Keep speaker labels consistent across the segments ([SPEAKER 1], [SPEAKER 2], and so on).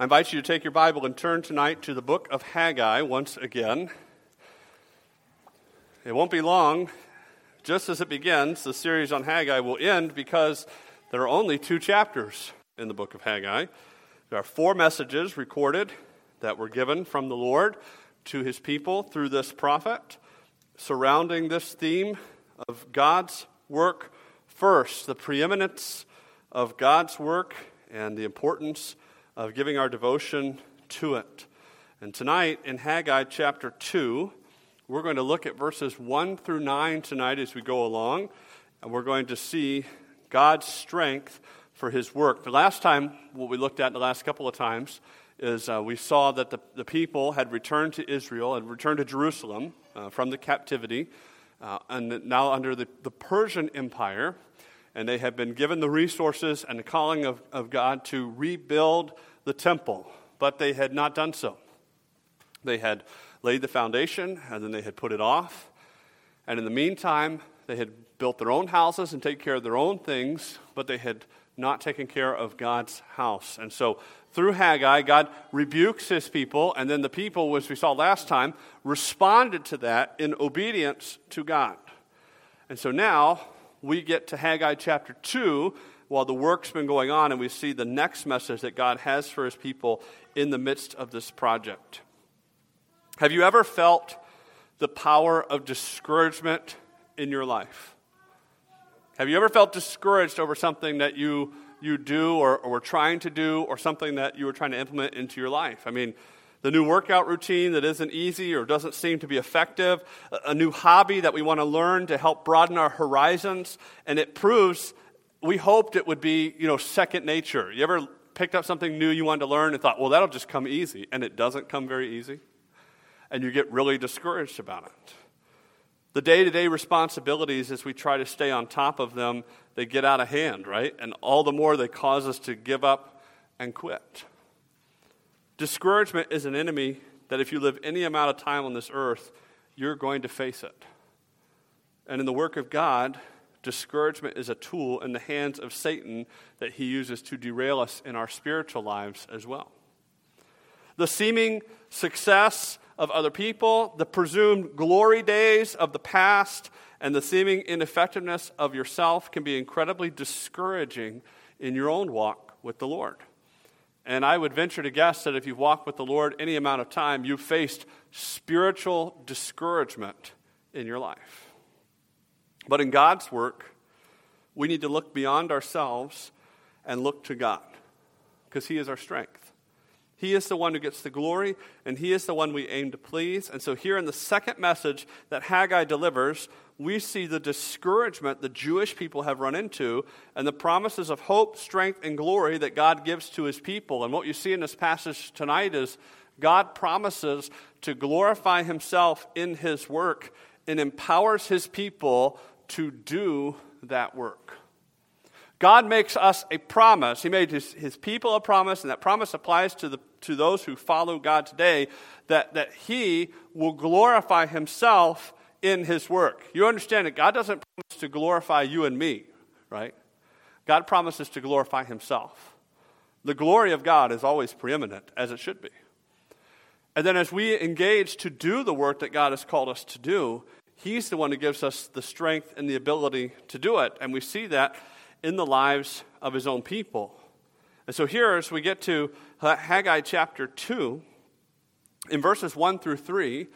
[SPEAKER 1] I invite you to take your Bible and turn tonight to the book of Haggai once again. It won't be long. Just as it begins, the series on Haggai will end because there are only two chapters in the book of Haggai. There are four messages recorded that were given from the Lord to his people through this prophet surrounding this theme of God's work first, the preeminence of God's work and the importance of giving our devotion to it. And tonight in Haggai chapter 2, we're going to look at verses 1 through 9 tonight as we go along, and we're going to see God's strength for his work. The last time, what we looked at the last couple of times, is uh, we saw that the, the people had returned to Israel and returned to Jerusalem uh, from the captivity, uh, and now under the, the Persian Empire, and they have been given the resources and the calling of, of God to rebuild the temple, but they had not done so. They had laid the foundation and then they had put it off. And in the meantime, they had built their own houses and take care of their own things, but they had not taken care of God's house. And so through Haggai, God rebukes his people, and then the people, as we saw last time, responded to that in obedience to God. And so now we get to Haggai chapter 2, while the work's been going on, and we see the next message that God has for his people in the midst of this project. Have you ever felt the power of discouragement in your life? Have you ever felt discouraged over something that you, you do or, or were trying to do or something that you were trying to implement into your life? I mean, the new workout routine that isn't easy or doesn't seem to be effective, a new hobby that we want to learn to help broaden our horizons, and it proves we hoped it would be, you know, second nature. You ever picked up something new you wanted to learn and thought, well, that'll just come easy, and it doesn't come very easy? And you get really discouraged about it. The day to day responsibilities, as we try to stay on top of them, they get out of hand, right? And all the more they cause us to give up and quit. Discouragement is an enemy that if you live any amount of time on this earth, you're going to face it. And in the work of God, discouragement is a tool in the hands of Satan that he uses to derail us in our spiritual lives as well. The seeming success of other people, the presumed glory days of the past, and the seeming ineffectiveness of yourself can be incredibly discouraging in your own walk with the Lord. And I would venture to guess that if you've walked with the Lord any amount of time, you've faced spiritual discouragement in your life. But in God's work, we need to look beyond ourselves and look to God because He is our strength. He is the one who gets the glory, and He is the one we aim to please. And so, here in the second message that Haggai delivers, we see the discouragement the Jewish people have run into and the promises of hope, strength, and glory that God gives to His people. And what you see in this passage tonight is God promises to glorify Himself in His work and empowers His people to do that work. God makes us a promise. He made his, his people a promise, and that promise applies to, the, to those who follow God today that, that He will glorify Himself in His work. You understand that God doesn't promise to glorify you and me, right? God promises to glorify Himself. The glory of God is always preeminent, as it should be. And then as we engage to do the work that God has called us to do, He's the one who gives us the strength and the ability to do it. And we see that in the lives of his own people. And so here, as we get to Haggai chapter 2, in verses 1 through 3,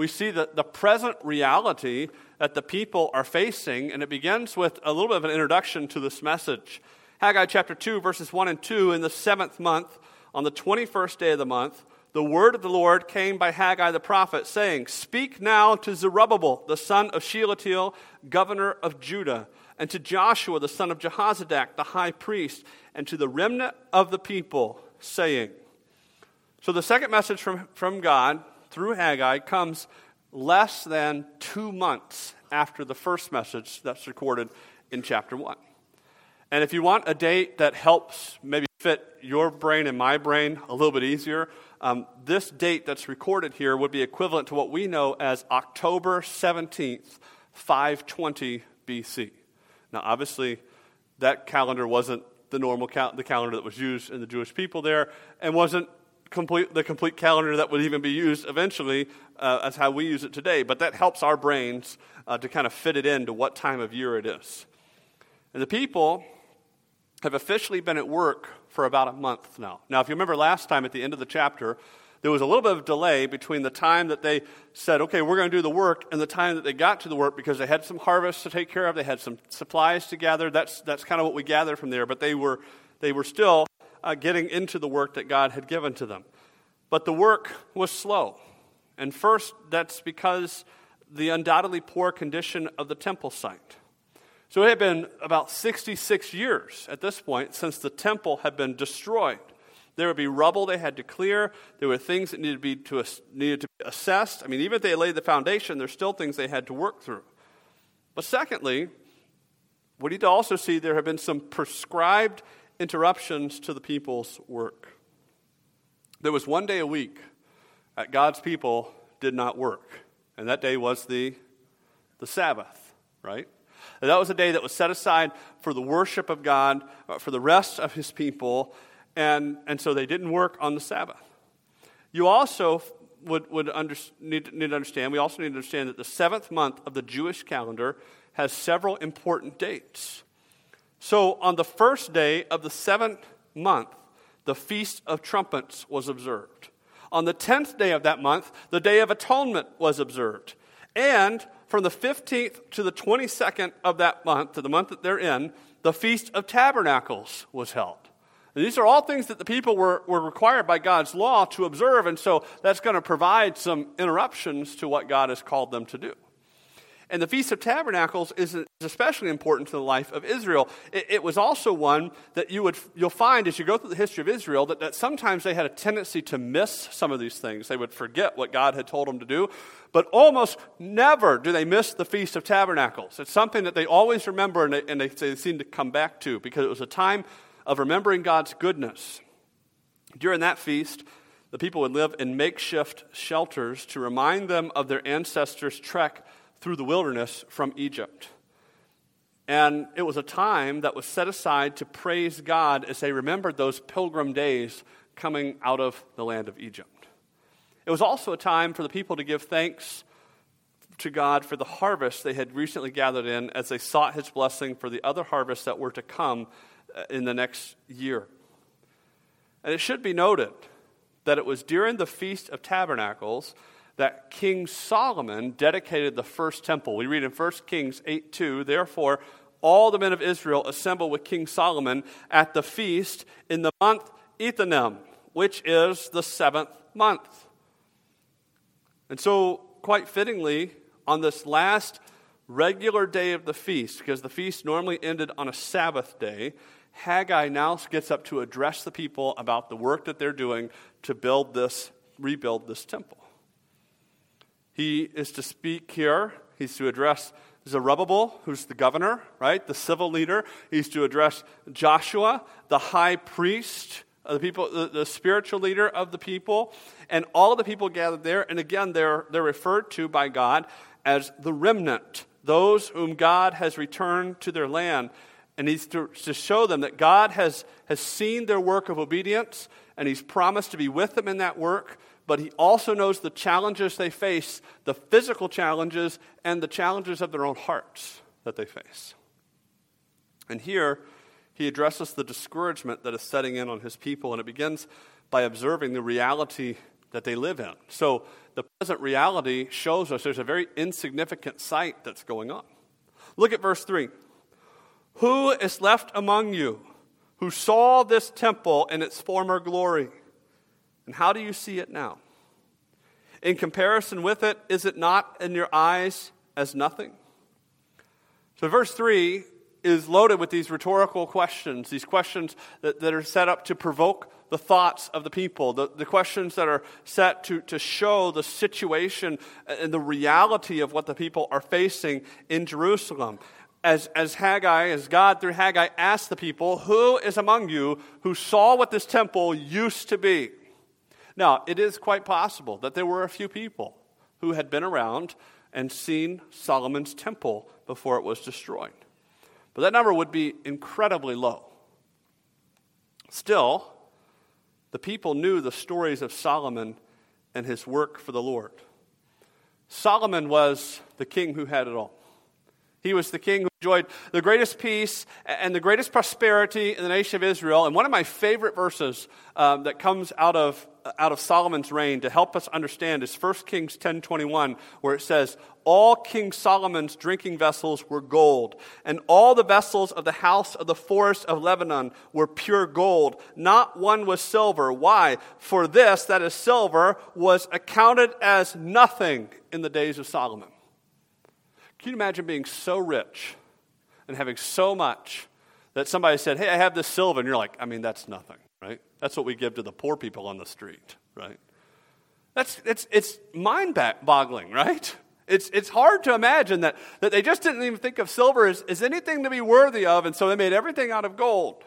[SPEAKER 1] we see the, the present reality that the people are facing, and it begins with a little bit of an introduction to this message. Haggai chapter 2, verses 1 and 2, in the seventh month, on the 21st day of the month, the word of the Lord came by Haggai the prophet, saying, Speak now to Zerubbabel, the son of Shealtiel, governor of Judah, and to Joshua, the son of Jehozadak, the high priest, and to the remnant of the people, saying. So the second message from, from God through Haggai comes less than two months after the first message that's recorded in chapter 1. And if you want a date that helps maybe fit your brain and my brain a little bit easier, um, this date that's recorded here would be equivalent to what we know as October 17th, 520 BC. Now, obviously, that calendar wasn't the normal cal- the calendar that was used in the Jewish people there, and wasn't complete, the complete calendar that would even be used eventually uh, as how we use it today. But that helps our brains uh, to kind of fit it into what time of year it is. And the people have officially been at work for about a month now. Now, if you remember last time at the end of the chapter, there was a little bit of delay between the time that they said, okay, we're going to do the work, and the time that they got to the work because they had some harvests to take care of, they had some supplies to gather. That's, that's kind of what we gather from there, but they were, they were still uh, getting into the work that God had given to them. But the work was slow. And first, that's because the undoubtedly poor condition of the temple site. So it had been about 66 years at this point since the temple had been destroyed. There would be rubble they had to clear. There were things that needed to be, to, needed to be assessed. I mean, even if they laid the foundation, there's still things they had to work through. But secondly, we need to also see there have been some prescribed interruptions to the people's work. There was one day a week that God's people did not work, and that day was the, the Sabbath, right? And that was a day that was set aside for the worship of God, uh, for the rest of his people, and, and so they didn't work on the Sabbath. You also would, would under, need, need to understand, we also need to understand that the seventh month of the Jewish calendar has several important dates. So on the first day of the seventh month, the Feast of Trumpets was observed. On the tenth day of that month, the Day of Atonement was observed. And from the 15th to the 22nd of that month, to the month that they're in, the Feast of Tabernacles was held. And these are all things that the people were, were required by God's law to observe, and so that's going to provide some interruptions to what God has called them to do. And the Feast of Tabernacles is especially important to the life of Israel. It, it, was also one that you would, you'll find as you go through the history of Israel that, that sometimes they had a tendency to miss some of these things. They would forget what God had told them to do. But almost never do they miss the Feast of Tabernacles. It's something that they always remember and they, and they, they seem to come back to because it was a time of remembering God's goodness. During that feast, the people would live in makeshift shelters to remind them of their ancestors' trek through the wilderness from Egypt. And it was a time that was set aside to praise God as they remembered those pilgrim days coming out of the land of Egypt. It was also a time for the people to give thanks to God for the harvest they had recently gathered in as they sought his blessing for the other harvests that were to come uh, in the next year. And it should be noted that it was during the Feast of Tabernacles that King Solomon dedicated the first temple. We read in 1 Kings 8 2, therefore, all the men of Israel assemble with King Solomon at the feast in the month Ethanim, which is the seventh month. And so, quite fittingly, on this last regular day of the feast, because the feast normally ended on a Sabbath day, Haggai now gets up to address the people about the work that they're doing to build this, rebuild this temple. He is to speak here, he's to address Zerubbabel, who's the governor, right? The civil leader. He's to address Joshua, the high priest, uh, the people, the, the, spiritual leader of the people, and all of the people gathered there. And again, they're, they're referred to by God as the remnant, those whom God has returned to their land. And he's to, to show them that God has, has seen their work of obedience, and he's promised to be with them in that work but he also knows the challenges they face, the physical challenges, and the challenges of their own hearts that they face. And here, he addresses the discouragement that is setting in on his people, and it begins by observing the reality that they live in. So, the present reality shows us there's a very insignificant sight that's going on. Look at verse 3. Who is left among you who saw this temple in its former glory? And how do you see it now? In comparison with it, is it not in your eyes as nothing? So, verse 3 is loaded with these rhetorical questions, these questions that, that are set up to provoke the thoughts of the people, the, the questions that are set to, to show the situation and the reality of what the people are facing in Jerusalem. As, as Haggai, as God through Haggai asked the people, Who is among you who saw what this temple used to be? Now, it is quite possible that there were a few people who had been around and seen Solomon's temple before it was destroyed. But that number would be incredibly low. Still, the people knew the stories of Solomon and his work for the Lord. Solomon was the king who had it all. He was the king who enjoyed the greatest peace and the greatest prosperity in the nation of Israel. And one of my favorite verses um, that comes out of, out of Solomon's reign to help us understand is 1 Kings 10.21, where it says, All King Solomon's drinking vessels were gold, and all the vessels of the house of the forest of Lebanon were pure gold. Not one was silver. Why? For this, that is silver, was accounted as nothing in the days of Solomon. Can you imagine being so rich and having so much that somebody said, Hey, I have this silver, and you're like, I mean, that's nothing, right? That's what we give to the poor people on the street, right? That's, it's, it's mind boggling, right? It's, it's hard to imagine that, that they just didn't even think of silver as, as anything to be worthy of, and so they made everything out of gold.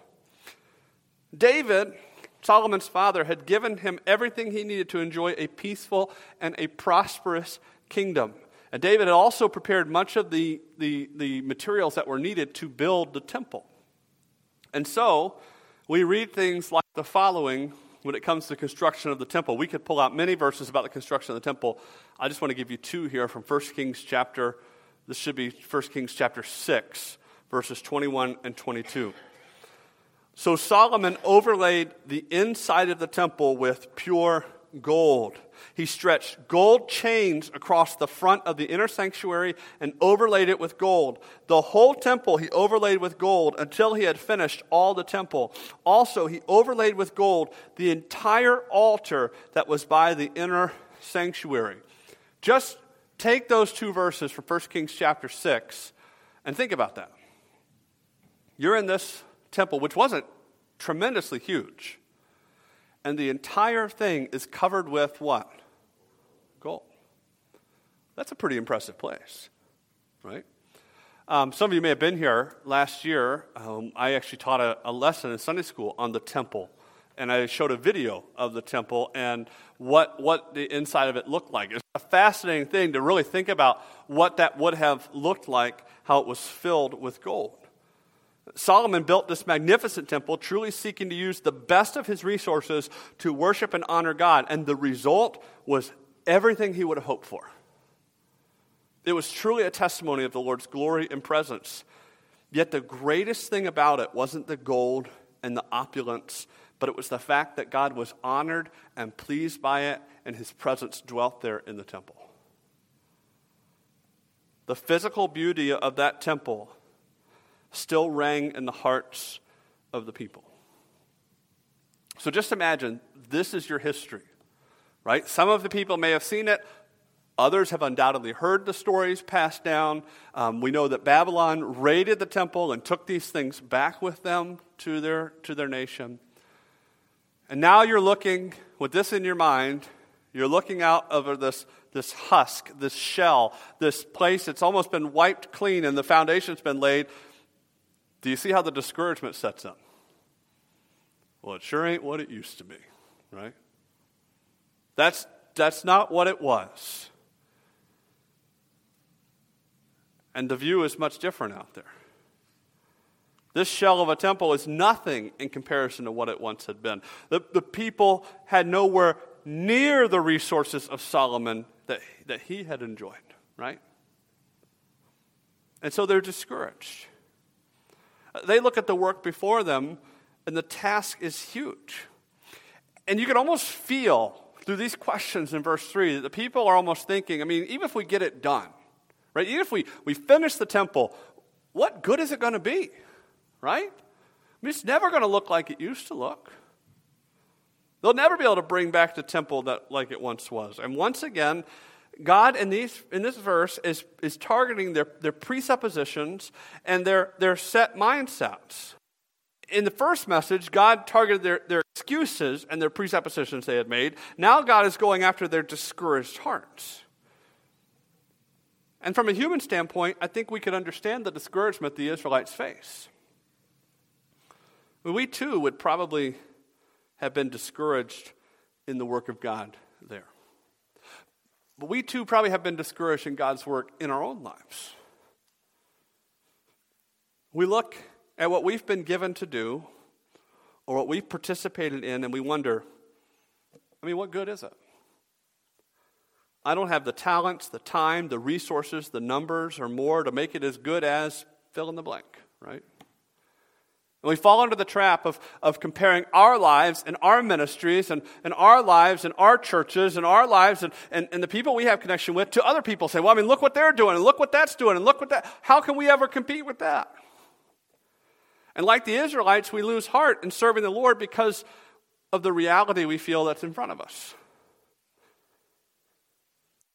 [SPEAKER 1] David, Solomon's father, had given him everything he needed to enjoy a peaceful and a prosperous kingdom. And David had also prepared much of the, the, the materials that were needed to build the temple. And so, we read things like the following when it comes to construction of the temple. We could pull out many verses about the construction of the temple. I just want to give you two here from 1 Kings chapter, this should be 1 Kings chapter 6, verses 21 and 22. So Solomon overlaid the inside of the temple with pure gold. He stretched gold chains across the front of the inner sanctuary and overlaid it with gold. The whole temple he overlaid with gold until he had finished all the temple. Also, he overlaid with gold the entire altar that was by the inner sanctuary. Just take those two verses from 1 Kings chapter 6 and think about that. You're in this temple, which wasn't tremendously huge and the entire thing is covered with what? Gold. That's a pretty impressive place, right? Um, some of you may have been here last year. Um, I actually taught a, a, lesson in Sunday school on the temple, and I showed a video of the temple and what, what the inside of it looked like. It's a fascinating thing to really think about what that would have looked like, how it was filled with gold. Solomon built this magnificent temple, truly seeking to use the best of his resources to worship and honor God. And the result was everything he would have hoped for. It was truly a testimony of the Lord's glory and presence. Yet the greatest thing about it wasn't the gold and the opulence, but it was the fact that God was honored and pleased by it, and his presence dwelt there in the temple. The physical beauty of that temple still rang in the hearts of the people. So just imagine this is your history, right? Some of the people may have seen it, others have undoubtedly heard the stories passed down. Um, we know that Babylon raided the temple and took these things back with them to their, to their nation. And now you're looking with this in your mind, you're looking out over this, this husk, this shell, this place that's almost been wiped clean and the foundation's been laid. Do you see how the discouragement sets in? Well, it sure ain't what it used to be, right? That's, that's not what it was. And the view is much different out there. This shell of a temple is nothing in comparison to what it once had been. The, the people had nowhere near the resources of Solomon that, that he had enjoyed, right? And so they're discouraged. They look at the work before them, and the task is huge. And you can almost feel through these questions in verse 3 that the people are almost thinking, I mean, even if we get it done, right? Even if we, we finish the temple, what good is it going to be, right? I mean, it's never going to look like it used to look. They'll never be able to bring back the temple that like it once was. And once again, God in, these, in this verse is, is targeting their, their presuppositions and their, their set mindsets. In the first message, God targeted their, their excuses and their presuppositions they had made. Now, God is going after their discouraged hearts. And from a human standpoint, I think we could understand the discouragement the Israelites face. We too would probably have been discouraged in the work of God there. But we too probably have been discouraged in God's work in our own lives. We look at what we've been given to do, or what we've participated in, and we wonder, I mean, what good is it? I don't have the talents, the time, the resources, the numbers, or more to make it as good as fill in the blank, right? And we fall into the trap of, of comparing our lives and our ministries and, and our lives and our churches and our lives and, and, and the people we have connection with to other people. Say, well, I mean, look what they're doing and look what that's doing and look what that. How can we ever compete with that? And like the Israelites, we lose heart in serving the Lord because of the reality we feel that's in front of us.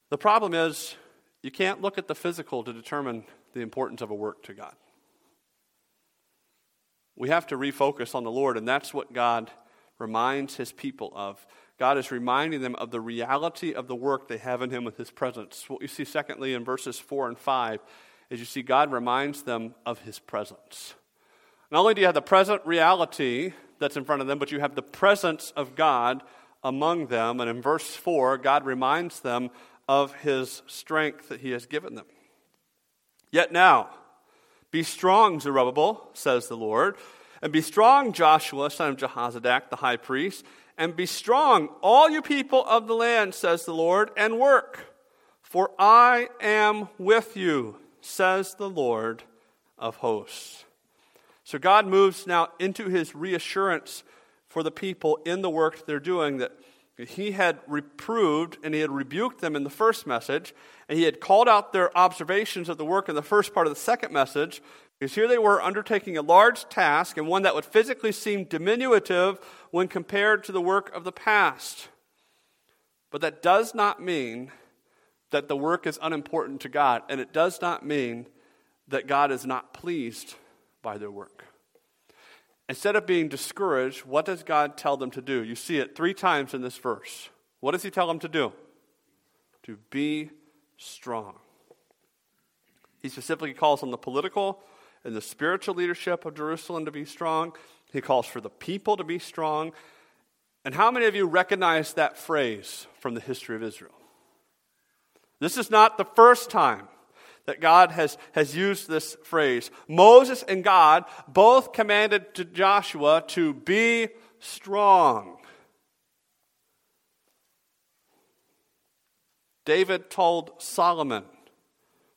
[SPEAKER 1] The problem is, you can't look at the physical to determine the importance of a work to God. We have to refocus on the Lord, and that's what God reminds his people of. God is reminding them of the reality of the work they have in him with his presence. What you see, secondly, in verses 4 and 5 is you see God reminds them of his presence. Not only do you have the present reality that's in front of them, but you have the presence of God among them. And in verse 4, God reminds them of his strength that he has given them. Yet now, be strong, Zerubbabel, says the Lord, and be strong, Joshua, son of Jehozadak, the high priest, and be strong, all you people of the land, says the Lord, and work, for I am with you, says the Lord of hosts. So God moves now into his reassurance for the people in the work they're doing that he had reproved and he had rebuked them in the first message, and he had called out their observations of the work in the first part of the second message, because here they were undertaking a large task and one that would physically seem diminutive when compared to the work of the past. But that does not mean that the work is unimportant to God, and it does not mean that God is not pleased by their work. Instead of being discouraged, what does God tell them to do? You see it three times in this verse. What does He tell them to do? To be strong. He specifically calls on the political and the spiritual leadership of Jerusalem to be strong. He calls for the people to be strong. And how many of you recognize that phrase from the history of Israel? This is not the first time that God has, has used this phrase. Moses and God both commanded to Joshua to be strong. David told Solomon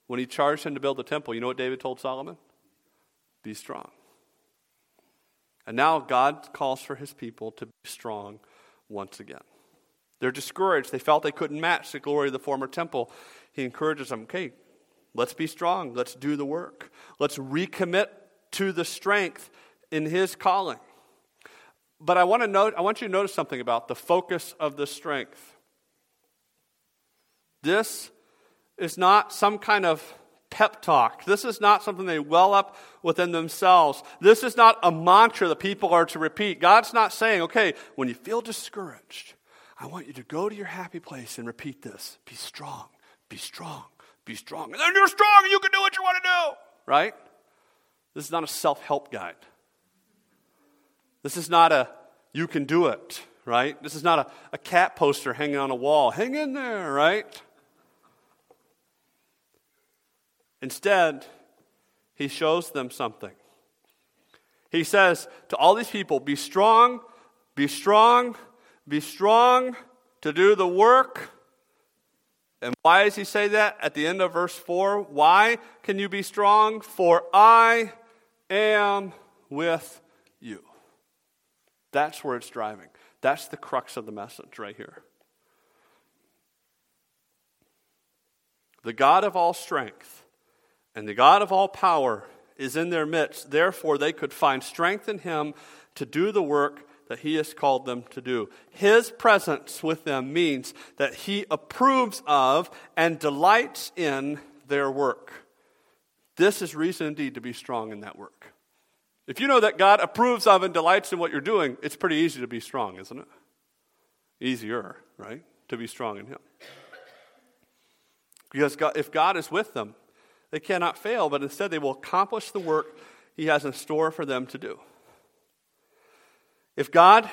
[SPEAKER 1] when he charged him to build the temple, you know what David told Solomon? Be strong. And now God calls for his people to be strong once again. They're discouraged. They felt they couldn't match the glory of the former temple. He encourages them, okay, Let's be strong. Let's do the work. Let's recommit to the strength in His calling. But I want, to note, I want you to notice something about the focus of the strength. This is not some kind of pep talk. This is not something they well up within themselves. This is not a mantra that people are to repeat. God's not saying, okay, when you feel discouraged, I want you to go to your happy place and repeat this. Be strong, be strong, be strong. And then you're strong and you can do what you want to do. Right? This is not a self help guide. This is not a you can do it. Right? This is not a, a cat poster hanging on a wall. Hang in there, right? Instead, he shows them something. He says to all these people, Be strong, be strong, be strong to do the work and why does he say that at the end of verse 4? Why can you be strong? For I am with you. That's where it's driving. That's the crux of the message right here. The God of all strength and the God of all power is in their midst. Therefore, they could find strength in him to do the work that He has called them to do. His presence with them means that He approves of and delights in their work. This is reason indeed to be strong in that work. If you know that God approves of and delights in what you're doing, it's pretty easy to be strong, isn't it? Easier, right? To be strong in Him. Because God, if God is with them, they cannot fail, but instead they will accomplish the work He has in store for them to do. If God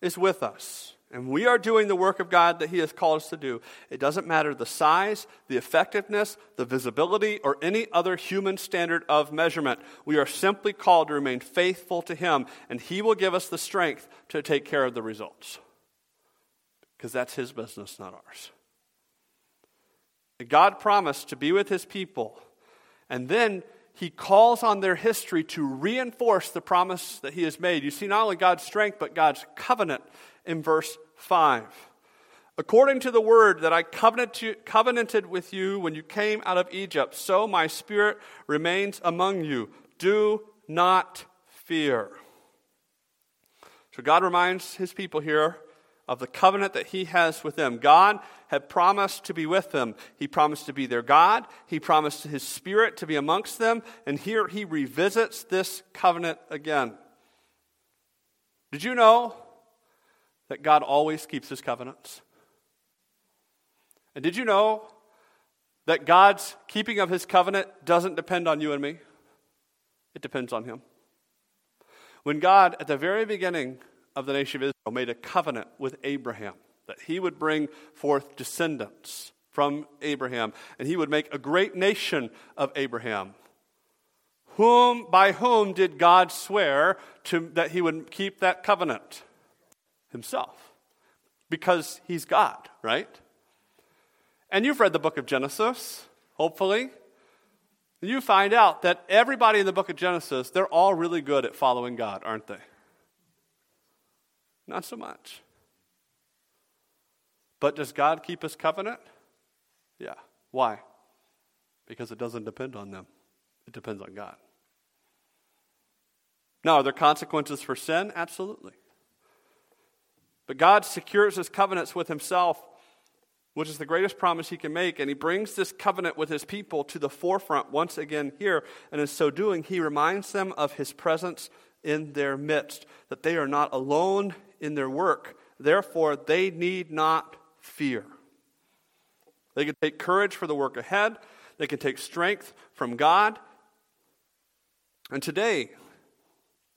[SPEAKER 1] is with us, and we are doing the work of God that He has called us to do, it doesn't matter the size, the effectiveness, the visibility, or any other human standard of measurement. We are simply called to remain faithful to Him, and He will give us the strength to take care of the results. Because that's His business, not ours. God promised to be with His people, and then he calls on their history to reinforce the promise that he has made. You see not only God's strength, but God's covenant in verse 5. According to the word that I covenanted with you when you came out of Egypt, so my spirit remains among you. Do not fear. So God reminds his people here of the covenant that he has with them. God had promised to be with them. He promised to be their God. He promised his spirit to be amongst them. And here he revisits this covenant again. Did you know that God always keeps his covenants? And did you know that God's keeping of his covenant doesn't depend on you and me? It depends on him. When God, at the very beginning of the nation of Israel, made a covenant with Abraham that he would bring forth descendants from Abraham, and he would make a great nation of Abraham. Whom, by whom did God swear to, that he would keep that covenant? himself because he's God, right? And you've read the book of Genesis, hopefully. You find out that everybody in the book of Genesis, they're all really good at following God, aren't they? Not so much. But does God keep his covenant? Yeah. Why? Because it doesn't depend on them, it depends on God. Now, are there consequences for sin? Absolutely. But God secures his covenants with himself, which is the greatest promise he can make. And he brings this covenant with his people to the forefront once again here. And in so doing, he reminds them of his presence in their midst, that they are not alone in their work. Therefore, they need not fear. They can take courage for the work ahead, they can take strength from God. And today,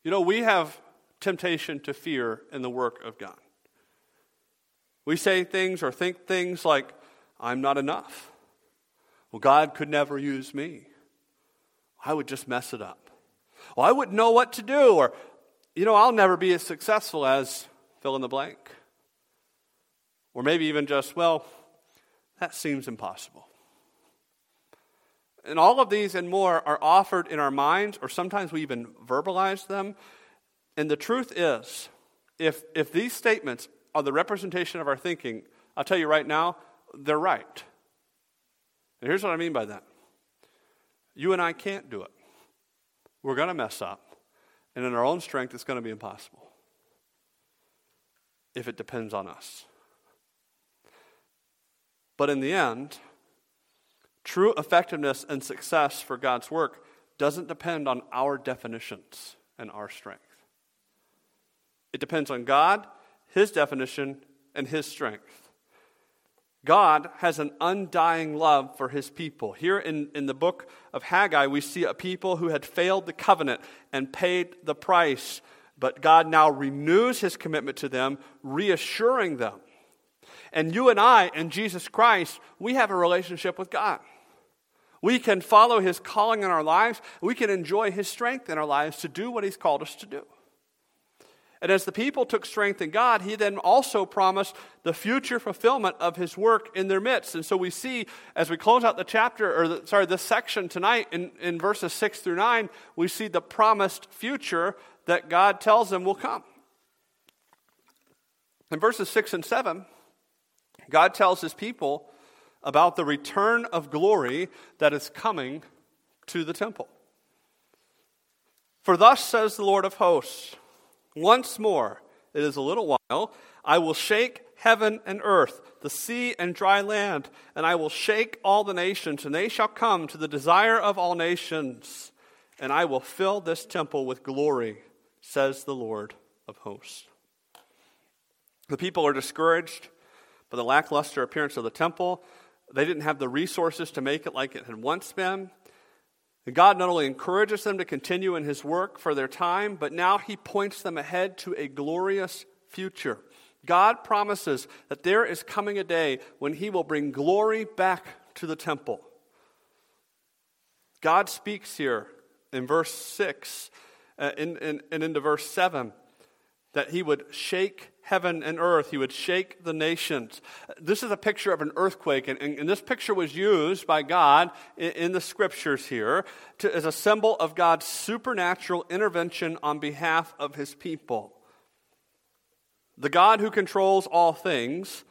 [SPEAKER 1] you know, we have temptation to fear in the work of God. We say things or think things like, I'm not enough. Well, God could never use me. I would just mess it up. Well, I wouldn't know what to do, or, you know, I'll never be as successful as fill in the blank. Or maybe even just, well, that seems impossible. And all of these and more are offered in our minds, or sometimes we even verbalize them. And the truth is, if, if these statements are the representation of our thinking, I'll tell you right now, they're right. And here's what I mean by that you and I can't do it. We're going to mess up. And in our own strength, it's going to be impossible if it depends on us. But in the end, true effectiveness and success for God's work doesn't depend on our definitions and our strength. It depends on God his definition, and his strength. God has an undying love for his people. Here in, in the book of Haggai, we see a people who had failed the covenant and paid the price, but God now renews his commitment to them, reassuring them. And you and I and Jesus Christ, we have a relationship with God. We can follow his calling in our lives, we can enjoy his strength in our lives to do what he's called us to do. And as the people took strength in God, he then also promised the future fulfillment of his work in their midst. And so we see, as we close out the chapter, or the, sorry, this section tonight in, in verses 6 through 9, we see the promised future that God tells them will come. In verses 6 and 7, God tells his people about the return of glory that is coming to the temple. For thus says the Lord of hosts, once more, it is a little while, I will shake heaven and earth, the sea and dry land, and I will shake all the nations, and they shall come to the desire of all nations, and I will fill this temple with glory, says the Lord of hosts. The people are discouraged by the lackluster appearance of the temple. They didn't have the resources to make it like it had once been. And God not only encourages them to continue in His work for their time, but now He points them ahead to a glorious future. God promises that there is coming a day when he will bring glory back to the temple. God speaks here in verse 6 uh, and into verse 7 that he would shake heaven and earth, he would shake the nations. This is a picture of an earthquake, and, and, and this picture was used by God in, in the scriptures here to, as a symbol of God's supernatural intervention on behalf of his people. The God who controls all things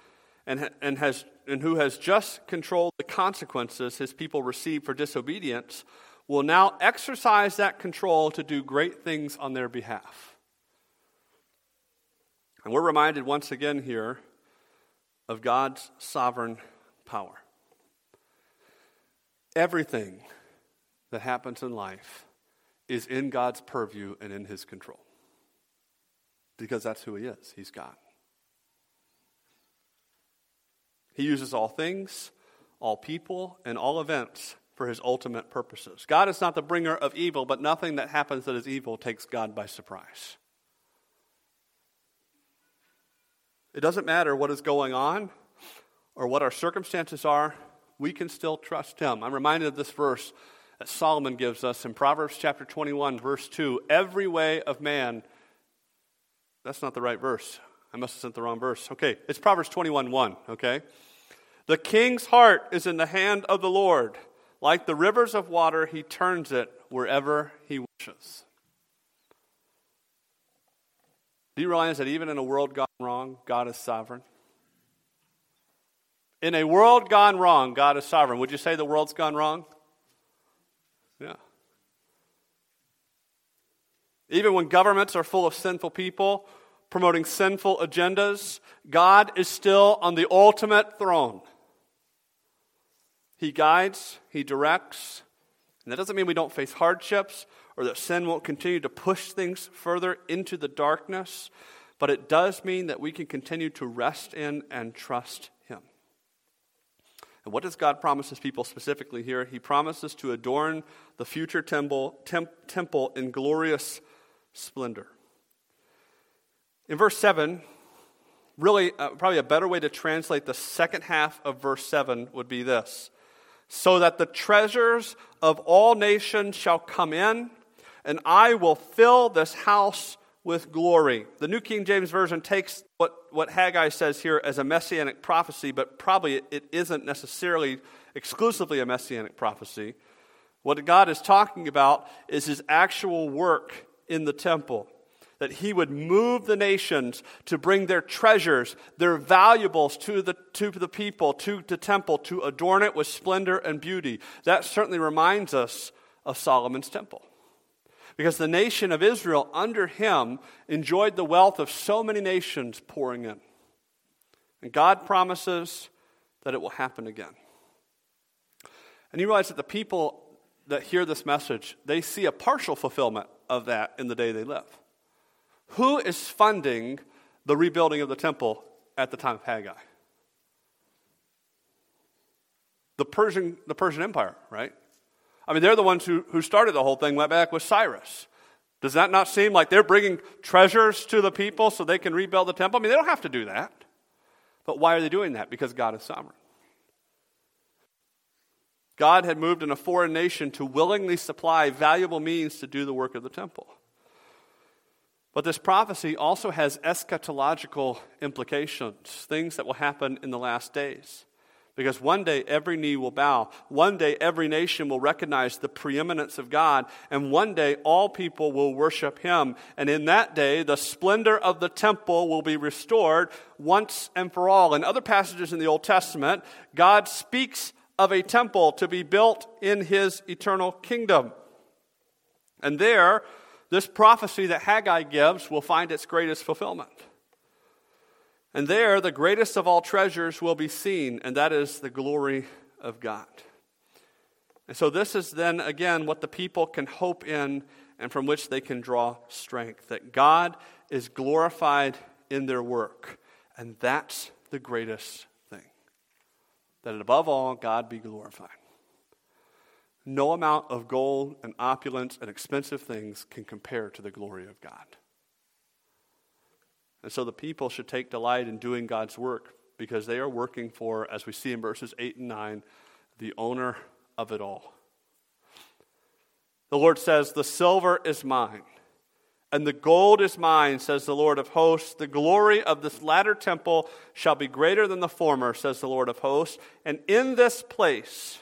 [SPEAKER 1] and, and, has, and who has just controlled the consequences his people receive for disobedience will now exercise that control to do great things on their behalf. And we're reminded once again here of God's sovereign power. Everything that happens in life is in God's purview and in his control. Because that's who he is. He's God. He uses all things, all people, and all events for his ultimate purposes. God is not the bringer of evil, but nothing that happens that is evil takes God by surprise. It doesn't matter what is going on or what our circumstances are, we can still trust him. I'm reminded of this verse that Solomon gives us in Proverbs chapter 21, verse 2. Every way of man, that's not the right verse. I must have sent the wrong verse. Okay, it's Proverbs 21 1, okay? The king's heart is in the hand of the Lord. Like the rivers of water, he turns it wherever he wishes. Do you realize that even in a world gone wrong, God is sovereign? In a world gone wrong, God is sovereign. Would you say the world's gone wrong? Yeah. Even when governments are full of sinful people, promoting sinful agendas, God is still on the ultimate throne. He guides, He directs. And that doesn't mean we don't face hardships or that sin won't continue to push things further into the darkness, but it does mean that we can continue to rest in and trust Him. And what does God promise His people specifically here? He promises to adorn the future temple, temp, temple in glorious splendor. In verse 7, really, uh, probably a better way to translate the second half of verse 7 would be this So that the treasures of all nations shall come in, and I will fill this house with glory. The New King James Version takes what, what Haggai says here as a messianic prophecy, but probably it isn't necessarily exclusively a messianic prophecy. What God is talking about is his actual work in the temple that he would move the nations to bring their treasures, their valuables to the, to the people, to the temple, to adorn it with splendor and beauty. That certainly reminds us of Solomon's temple. Because the nation of Israel, under him, enjoyed the wealth of so many nations pouring in. And God promises that it will happen again. And you realize that the people that hear this message, they see a partial fulfillment of that in the day they live. Who is funding the rebuilding of the temple at the time of Haggai? The Persian, the Persian Empire, right? I mean, they're the ones who, who started the whole thing, went back with Cyrus. Does that not seem like they're bringing treasures to the people so they can rebuild the temple? I mean, they don't have to do that. But why are they doing that? Because God is sovereign. God had moved in a foreign nation to willingly supply valuable means to do the work of the temple. But this prophecy also has eschatological implications, things that will happen in the last days. Because one day every knee will bow. One day every nation will recognize the preeminence of God. And one day all people will worship Him. And in that day, the splendor of the temple will be restored once and for all. In other passages in the Old Testament, God speaks of a temple to be built in His eternal kingdom. And there, this prophecy that Haggai gives will find its greatest fulfillment. And there, the greatest of all treasures will be seen, and that is the glory of God. And so, this is then again what the people can hope in and from which they can draw strength that God is glorified in their work. And that's the greatest thing. That above all, God be glorified. No amount of gold and opulence and expensive things can compare to the glory of God. And so the people should take delight in doing God's work because they are working for, as we see in verses 8 and 9, the owner of it all. The Lord says, The silver is mine, and the gold is mine, says the Lord of hosts. The glory of this latter temple shall be greater than the former, says the Lord of hosts. And in this place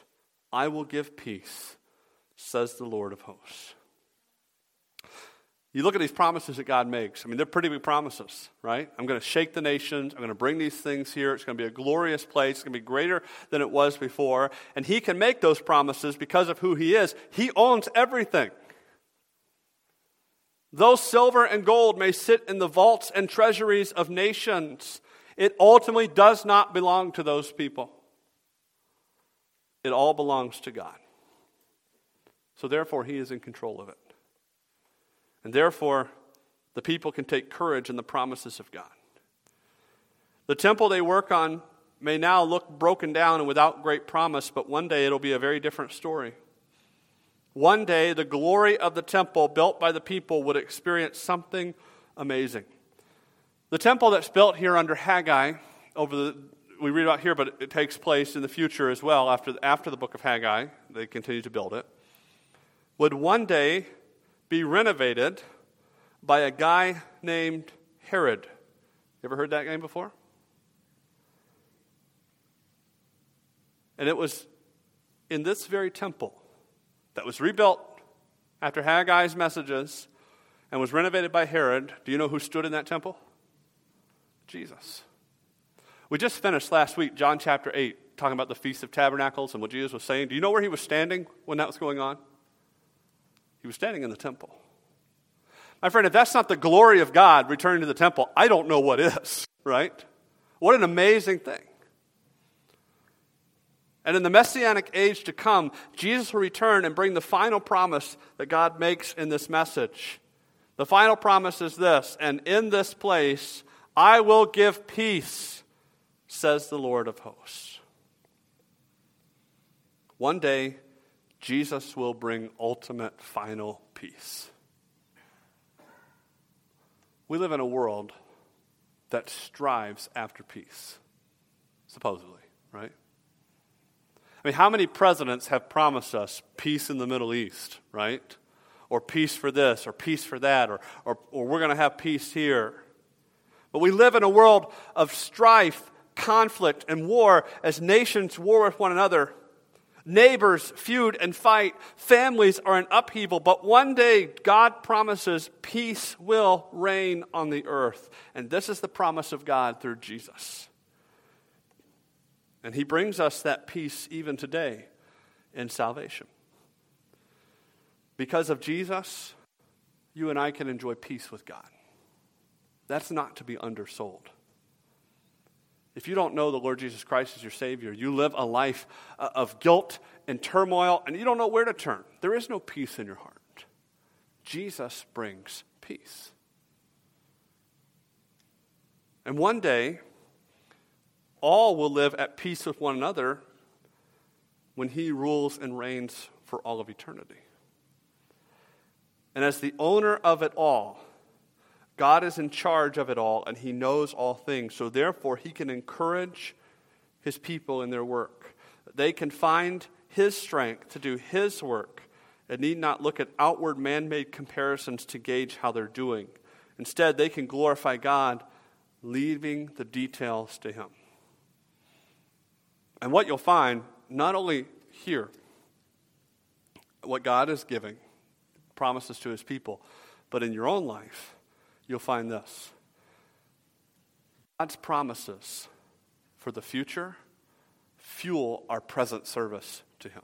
[SPEAKER 1] I will give peace, says the Lord of hosts. You look at these promises that God makes. I mean, they're pretty big promises, right? I'm going to shake the nations. I'm going to bring these things here. It's going to be a glorious place. It's going to be greater than it was before. And He can make those promises because of who He is. He owns everything. Though silver and gold may sit in the vaults and treasuries of nations, it ultimately does not belong to those people. It all belongs to God. So, therefore, He is in control of it. And therefore, the people can take courage in the promises of God. The temple they work on may now look broken down and without great promise, but one day it'll be a very different story. One day, the glory of the temple built by the people would experience something amazing. The temple that's built here under Haggai, over the, we read about here, but it takes place in the future as well after, after the book of Haggai. They continue to build it. Would one day be renovated by a guy named Herod. You ever heard that name before? And it was in this very temple that was rebuilt after Haggai's messages and was renovated by Herod. Do you know who stood in that temple? Jesus. We just finished last week, John chapter 8, talking about the Feast of Tabernacles and what Jesus was saying. Do you know where he was standing when that was going on? He was standing in the temple. My friend, if that's not the glory of God returning to the temple, I don't know what is, right? What an amazing thing. And in the messianic age to come, Jesus will return and bring the final promise that God makes in this message. The final promise is this And in this place I will give peace, says the Lord of hosts. One day, Jesus will bring ultimate final peace. We live in a world that strives after peace, supposedly, right? I mean, how many presidents have promised us peace in the Middle East, right? Or peace for this, or peace for that, or, or, or we're going to have peace here. But we live in a world of strife, conflict, and war as nations war with one another. Neighbors feud and fight. Families are in upheaval. But one day, God promises peace will reign on the earth. And this is the promise of God through Jesus. And He brings us that peace even today in salvation. Because of Jesus, you and I can enjoy peace with God. That's not to be undersold. If you don't know the Lord Jesus Christ as your Savior, you live a life uh, of guilt and turmoil, and you don't know where to turn. There is no peace in your heart. Jesus brings peace. And one day, all will live at peace with one another when He rules and reigns for all of eternity. And as the owner of it all, God is in charge of it all and he knows all things. So therefore, he can encourage his people in their work. They can find his strength to do his work and need not look at outward man made comparisons to gauge how they're doing. Instead, they can glorify God, leaving the details to him. And what you'll find, not only here, what God is giving, promises to his people, but in your own life you'll find this God's promises for the future fuel our present service to Him.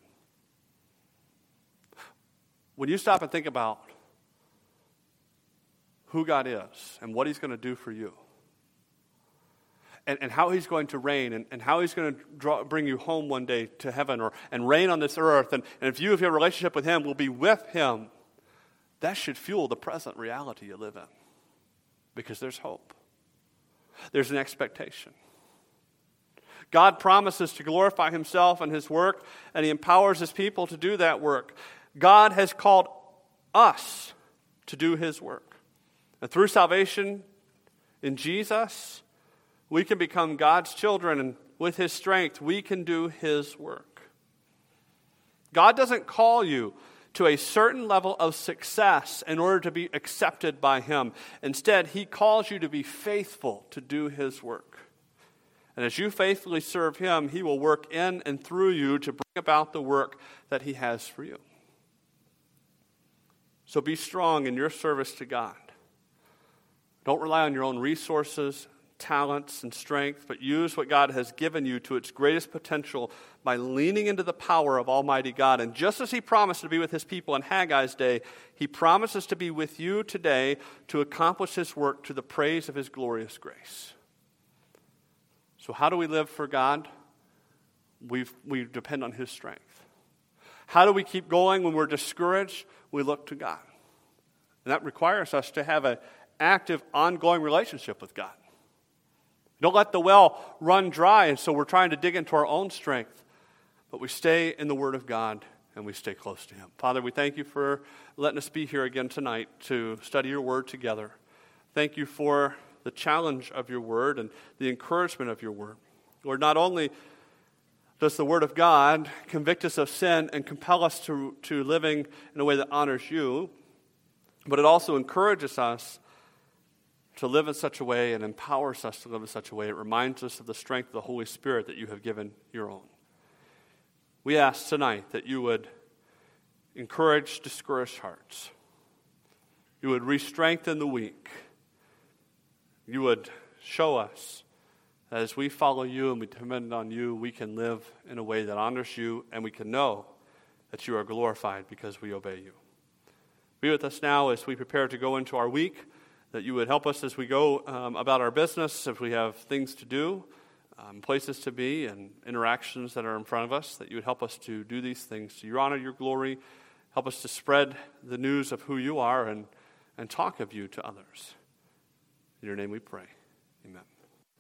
[SPEAKER 1] When you stop and think about who God is and what He's going to do for you, and, and how He's going to reign, and, and how He's going to draw, bring you home one day to heaven or, and reign on this earth, and, and if you have a relationship with Him, will be with Him, that should fuel the present reality you live in because there's hope, there's an expectation. God promises to glorify himself and his work, and he empowers his people to do that work. God has called us to do his work. And through salvation In Jesus, we can become God's children, and with His strength, we can do His work. God doesn't call you to a certain level of success in order to be accepted by Him. Instead, He calls you to be faithful to do His work. And as you faithfully serve Him, He will work in and through you to bring about the work that He has for you. So be strong in your service to God. Don't rely on your own resources, talents, and strength, but use what God has given you to its greatest potential by leaning into the power of Almighty God. And just as He promised to be with His people in Haggai's day, He promises to be with you today to accomplish His work to the praise of His glorious grace. So, how do we live for God? we we depend on His strength. How do we keep going when we're discouraged? We look to God. And that requires us to have an active, ongoing relationship with God. Don't let the well run dry, and so we're trying to dig into our own strength. But we stay in the Word of God and we stay close to Him. Father, we thank you for letting us be here again tonight to study your Word together. Thank you for the challenge of your Word and the encouragement of your Word. Lord, not only does the Word of God convict us of sin and compel us to, to living in a way that honors you, but it also encourages us to live in such a way and empowers us to live in such a way. It reminds us of the strength of the Holy Spirit that you have given your own. We ask tonight that you would encourage discouraged hearts. You would re strengthen the weak. You would show us that as we follow you and we depend on you, we can live in a way that honors you and we can know that you are glorified because we obey you. Be with us now as we prepare to go into our week, that you would help us as we go um, about our business, if we have things to do, um, places to be, and interactions that are in front of us, that you would help us to do these things to your honor, your glory. Help us to spread the news of who you are and, and talk of you to others. In your name we pray. Amen.